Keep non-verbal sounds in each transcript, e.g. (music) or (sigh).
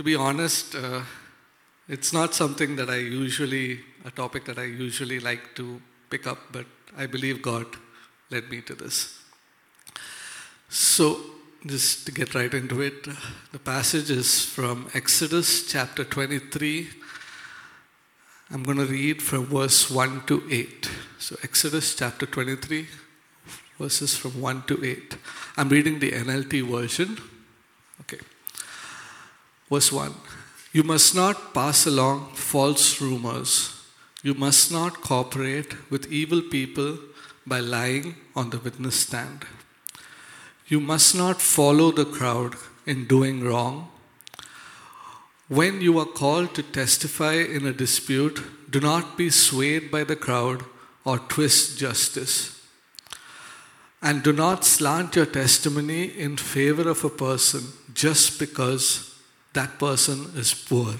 to be honest, uh, it's not something that I usually, a topic that I usually like to pick up, but I believe God led me to this. So, just to get right into it, the passage is from Exodus chapter 23. I'm going to read from verse 1 to 8. So, Exodus chapter 23, verses from 1 to 8. I'm reading the NLT version. Verse 1 You must not pass along false rumors. You must not cooperate with evil people by lying on the witness stand. You must not follow the crowd in doing wrong. When you are called to testify in a dispute, do not be swayed by the crowd or twist justice. And do not slant your testimony in favor of a person just because that person is poor.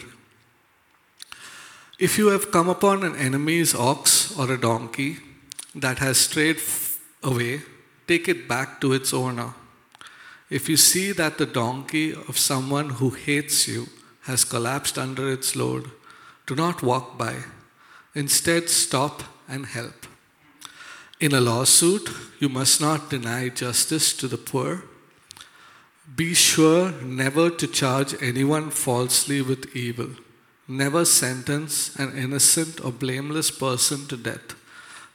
If you have come upon an enemy's ox or a donkey that has strayed away, take it back to its owner. If you see that the donkey of someone who hates you has collapsed under its load, do not walk by. Instead, stop and help. In a lawsuit, you must not deny justice to the poor. Be sure never to charge anyone falsely with evil. Never sentence an innocent or blameless person to death,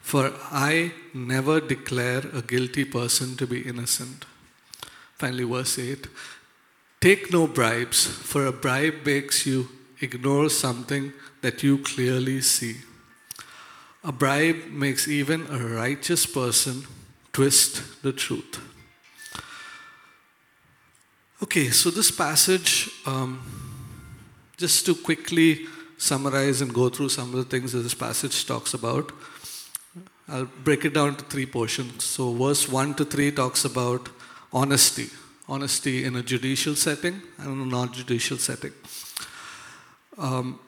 for I never declare a guilty person to be innocent. Finally, verse 8 Take no bribes, for a bribe makes you ignore something that you clearly see. A bribe makes even a righteous person twist the truth. Okay, so this passage, um, just to quickly summarize and go through some of the things that this passage talks about, I'll break it down to three portions. So, verse 1 to 3 talks about honesty honesty in a judicial setting and in a non judicial setting. Um,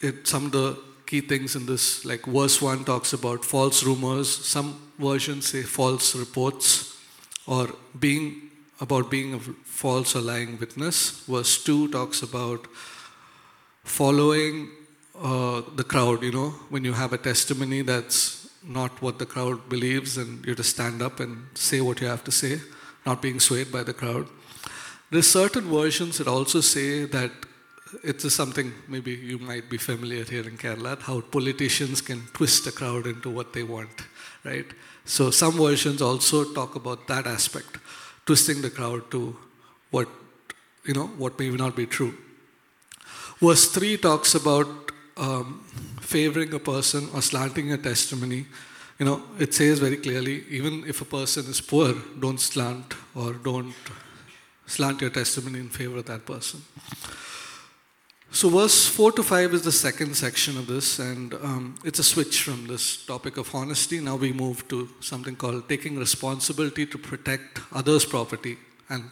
it, some of the key things in this, like verse 1 talks about false rumors, some versions say false reports, or being about being a false or lying witness. Verse 2 talks about following uh, the crowd, you know, when you have a testimony that's not what the crowd believes, and you to stand up and say what you have to say, not being swayed by the crowd. There's certain versions that also say that it's something maybe you might be familiar here in Kerala, how politicians can twist the crowd into what they want, right? So some versions also talk about that aspect, twisting the crowd to what, you know, what may not be true. Verse 3 talks about um, favoring a person or slanting a testimony. You know, it says very clearly, even if a person is poor, don't slant or don't slant your testimony in favor of that person. So, verse 4 to 5 is the second section of this, and um, it's a switch from this topic of honesty. Now we move to something called taking responsibility to protect others' property, and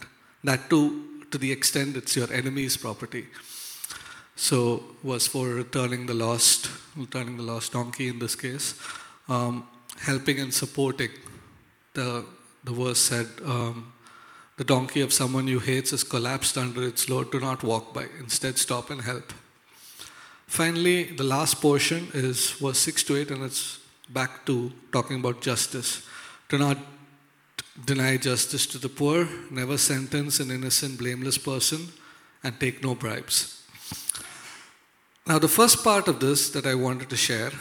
that too, to the extent it's your enemy's property. So, verse 4 returning the lost, returning the lost donkey in this case, um, helping and supporting. The, the verse said, um, the donkey of someone you hate has collapsed under its load. Do not walk by. Instead, stop and help. Finally, the last portion is verse 6 to 8, and it's back to talking about justice. Do not deny justice to the poor, never sentence an innocent, blameless person, and take no bribes. Now, the first part of this that I wanted to share,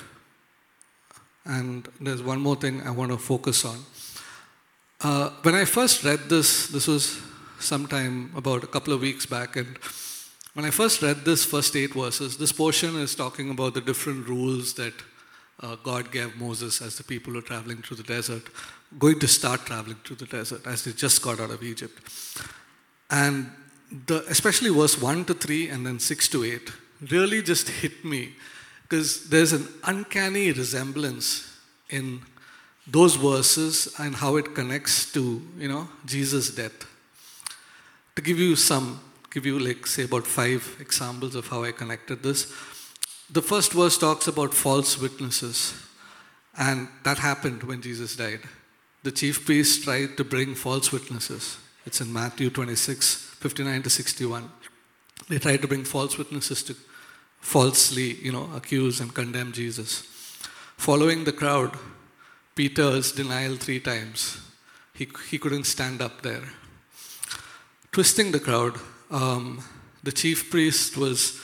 and there's one more thing I want to focus on. Uh, when I first read this, this was sometime about a couple of weeks back, and when I first read this first eight verses, this portion is talking about the different rules that uh, God gave Moses as the people were traveling through the desert, going to start traveling through the desert as they just got out of Egypt. And the, especially verse 1 to 3 and then 6 to 8 really just hit me because there's an uncanny resemblance in those verses and how it connects to, you know, Jesus' death. To give you some, give you like, say, about five examples of how I connected this. The first verse talks about false witnesses, and that happened when Jesus died. The chief priests tried to bring false witnesses. It's in Matthew 26, 59 to 61. They tried to bring false witnesses to falsely, you know, accuse and condemn Jesus. Following the crowd, Peter's denial three times. He, he couldn't stand up there. Twisting the crowd, um, the chief priest was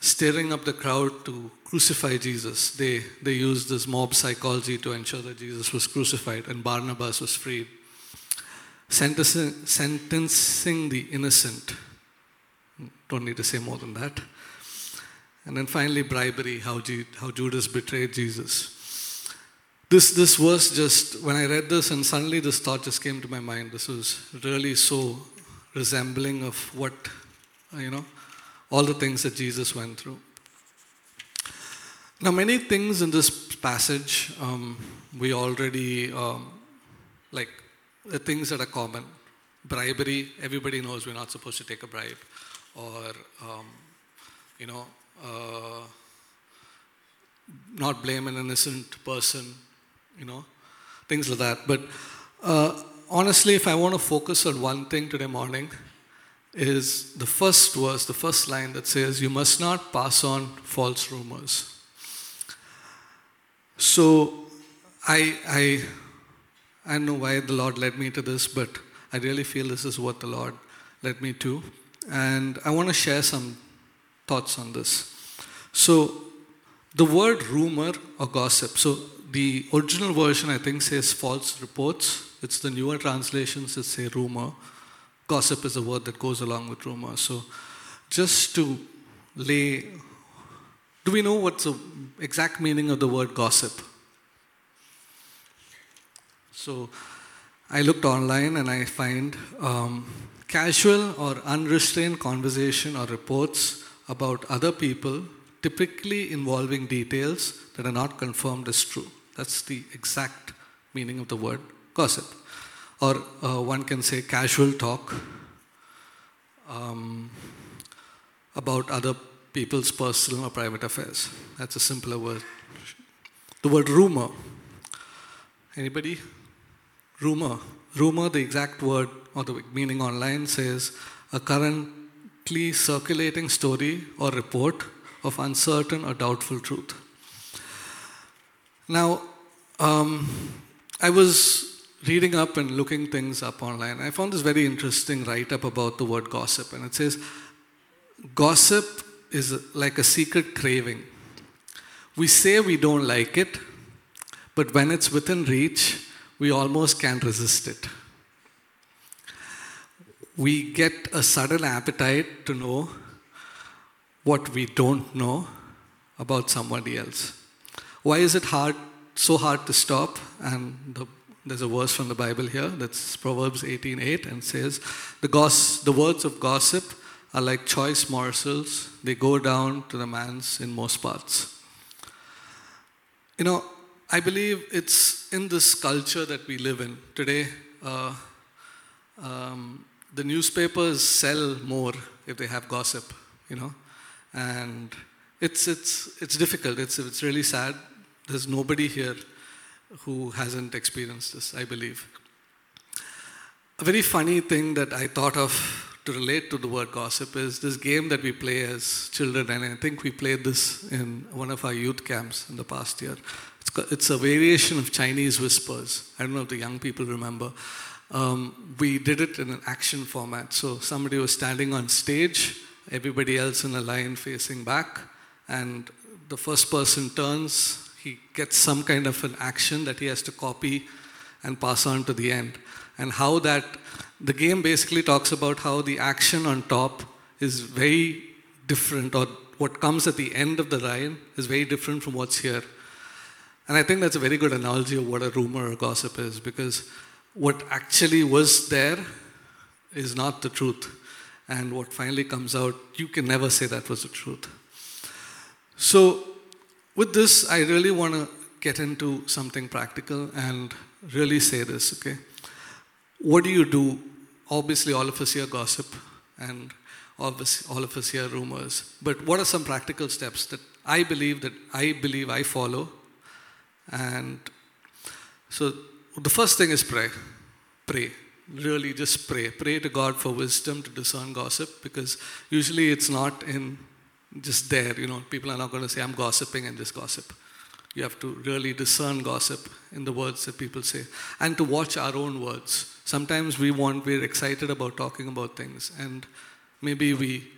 stirring up the crowd to crucify Jesus. They, they used this mob psychology to ensure that Jesus was crucified and Barnabas was freed. Sentencing, sentencing the innocent. Don't need to say more than that. And then finally, bribery, how, G, how Judas betrayed Jesus. This, this was just, when I read this, and suddenly this thought just came to my mind. This was really so resembling of what, you know, all the things that Jesus went through. Now, many things in this passage um, we already, um, like, the things that are common. Bribery, everybody knows we're not supposed to take a bribe. Or, um, you know, uh, not blame an innocent person, you know, things like that. But uh, honestly, if I want to focus on one thing today morning, is the first verse, the first line that says, You must not pass on false rumors. So I, I, I don't know why the Lord led me to this, but I really feel this is what the Lord led me to. And I want to share some thoughts on this. So, the word rumor or gossip. So, the original version, I think, says false reports. It's the newer translations that say rumor. Gossip is a word that goes along with rumor. So, just to lay, do we know what's the exact meaning of the word gossip? So, I looked online and I find um, casual or unrestrained conversation or reports about other people, typically involving details that are not confirmed as true. That's the exact meaning of the word gossip. Or uh, one can say casual talk um, about other people's personal or private affairs. That's a simpler word. The word rumor. Anybody? Rumor. Rumor, the exact word or the meaning online says a currently circulating story or report of uncertain or doubtful truth. Now, um, I was reading up and looking things up online. I found this very interesting write up about the word gossip, and it says gossip is like a secret craving. We say we don't like it, but when it's within reach, we almost can't resist it. We get a sudden appetite to know what we don't know about somebody else. Why is it hard, so hard to stop? And the, there's a verse from the Bible here that's Proverbs 18:8 and says, the, goss, the words of gossip are like choice morsels, they go down to the man's inmost parts. You know, I believe it's in this culture that we live in today. Uh, um, the newspapers sell more if they have gossip, you know, and it's it's it's difficult. It's it's really sad. There's nobody here who hasn't experienced this. I believe. A very funny thing that I thought of to relate to the word gossip is this game that we play as children, and I think we played this in one of our youth camps in the past year. It's, it's a variation of Chinese whispers. I don't know if the young people remember. Um, we did it in an action format. So somebody was standing on stage, everybody else in a line facing back, and the first person turns, he gets some kind of an action that he has to copy and pass on to the end. And how that, the game basically talks about how the action on top is very different, or what comes at the end of the line is very different from what's here. And I think that's a very good analogy of what a rumor or gossip is because what actually was there is not the truth. And what finally comes out, you can never say that was the truth. So, with this, I really want to get into something practical and really say this, okay? What do you do? Obviously, all of us here gossip, and us, all of us hear rumors. But what are some practical steps that I believe that I believe I follow and so the first thing is pray. Pray. Really just pray. Pray to God for wisdom to discern gossip because usually it's not in just there. You know, people are not going to say, I'm gossiping and just gossip. You have to really discern gossip in the words that people say and to watch our own words. Sometimes we want, we're excited about talking about things and maybe we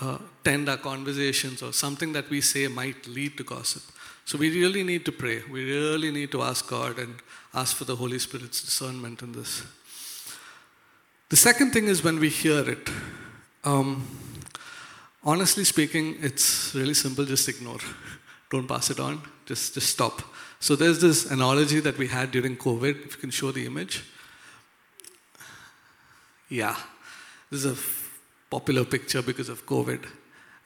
uh, tend our conversations or something that we say might lead to gossip. So we really need to pray. We really need to ask God and ask for the Holy Spirit's discernment in this. The second thing is when we hear it. Um, honestly speaking, it's really simple. Just ignore. (laughs) Don't pass it on. Just just stop. So there's this analogy that we had during COVID. If you can show the image. Yeah, this is a popular picture because of COVID.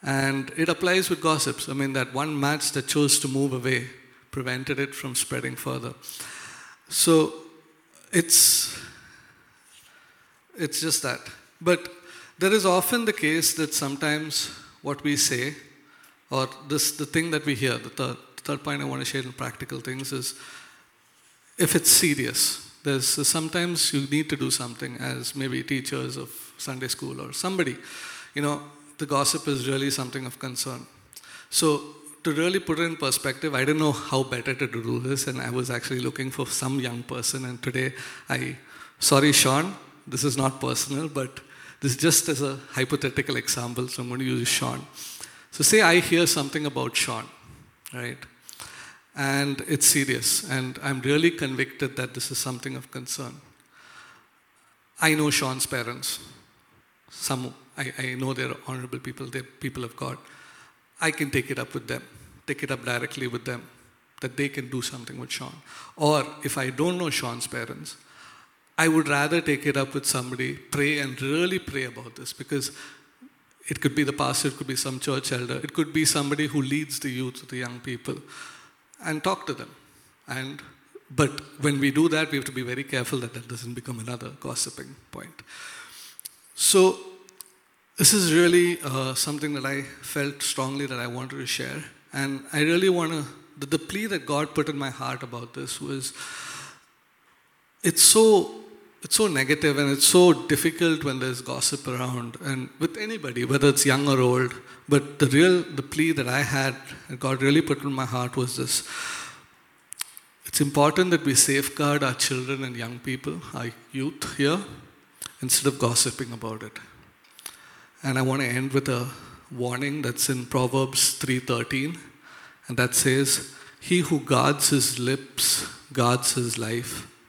And it applies with gossips. I mean, that one match that chose to move away prevented it from spreading further. So it's, it's just that. But there is often the case that sometimes what we say, or this, the thing that we hear, the third, the third point I want to share in practical things is if it's serious, there's sometimes you need to do something as maybe teachers of Sunday school or somebody. You know, the gossip is really something of concern. So to really put it in perspective, I didn't know how better to do this, and I was actually looking for some young person. And today, I, sorry, Sean, this is not personal, but this is just as a hypothetical example, so I'm going to use Sean. So say I hear something about Sean, right? and it's serious. And I'm really convicted that this is something of concern. I know Sean's parents. Some, I, I know they're honorable people, they're people of God. I can take it up with them, take it up directly with them, that they can do something with Sean. Or if I don't know Sean's parents, I would rather take it up with somebody, pray and really pray about this because it could be the pastor, it could be some church elder, it could be somebody who leads the youth, the young people and talk to them. And but when we do that, we have to be very careful that that doesn't become another gossiping point. So this is really uh, something that I felt strongly that I wanted to share, and I really want to. The, the plea that God put in my heart about this was, it's so it's so negative and it's so difficult when there's gossip around and with anybody whether it's young or old. But the real the plea that i had god really put in my heart was this. It's important that we safeguard our children and young people our youth here instead of gossiping about it. And i want to end with a warning that's in proverbs 3.13 and that says he who guards his lips guards his life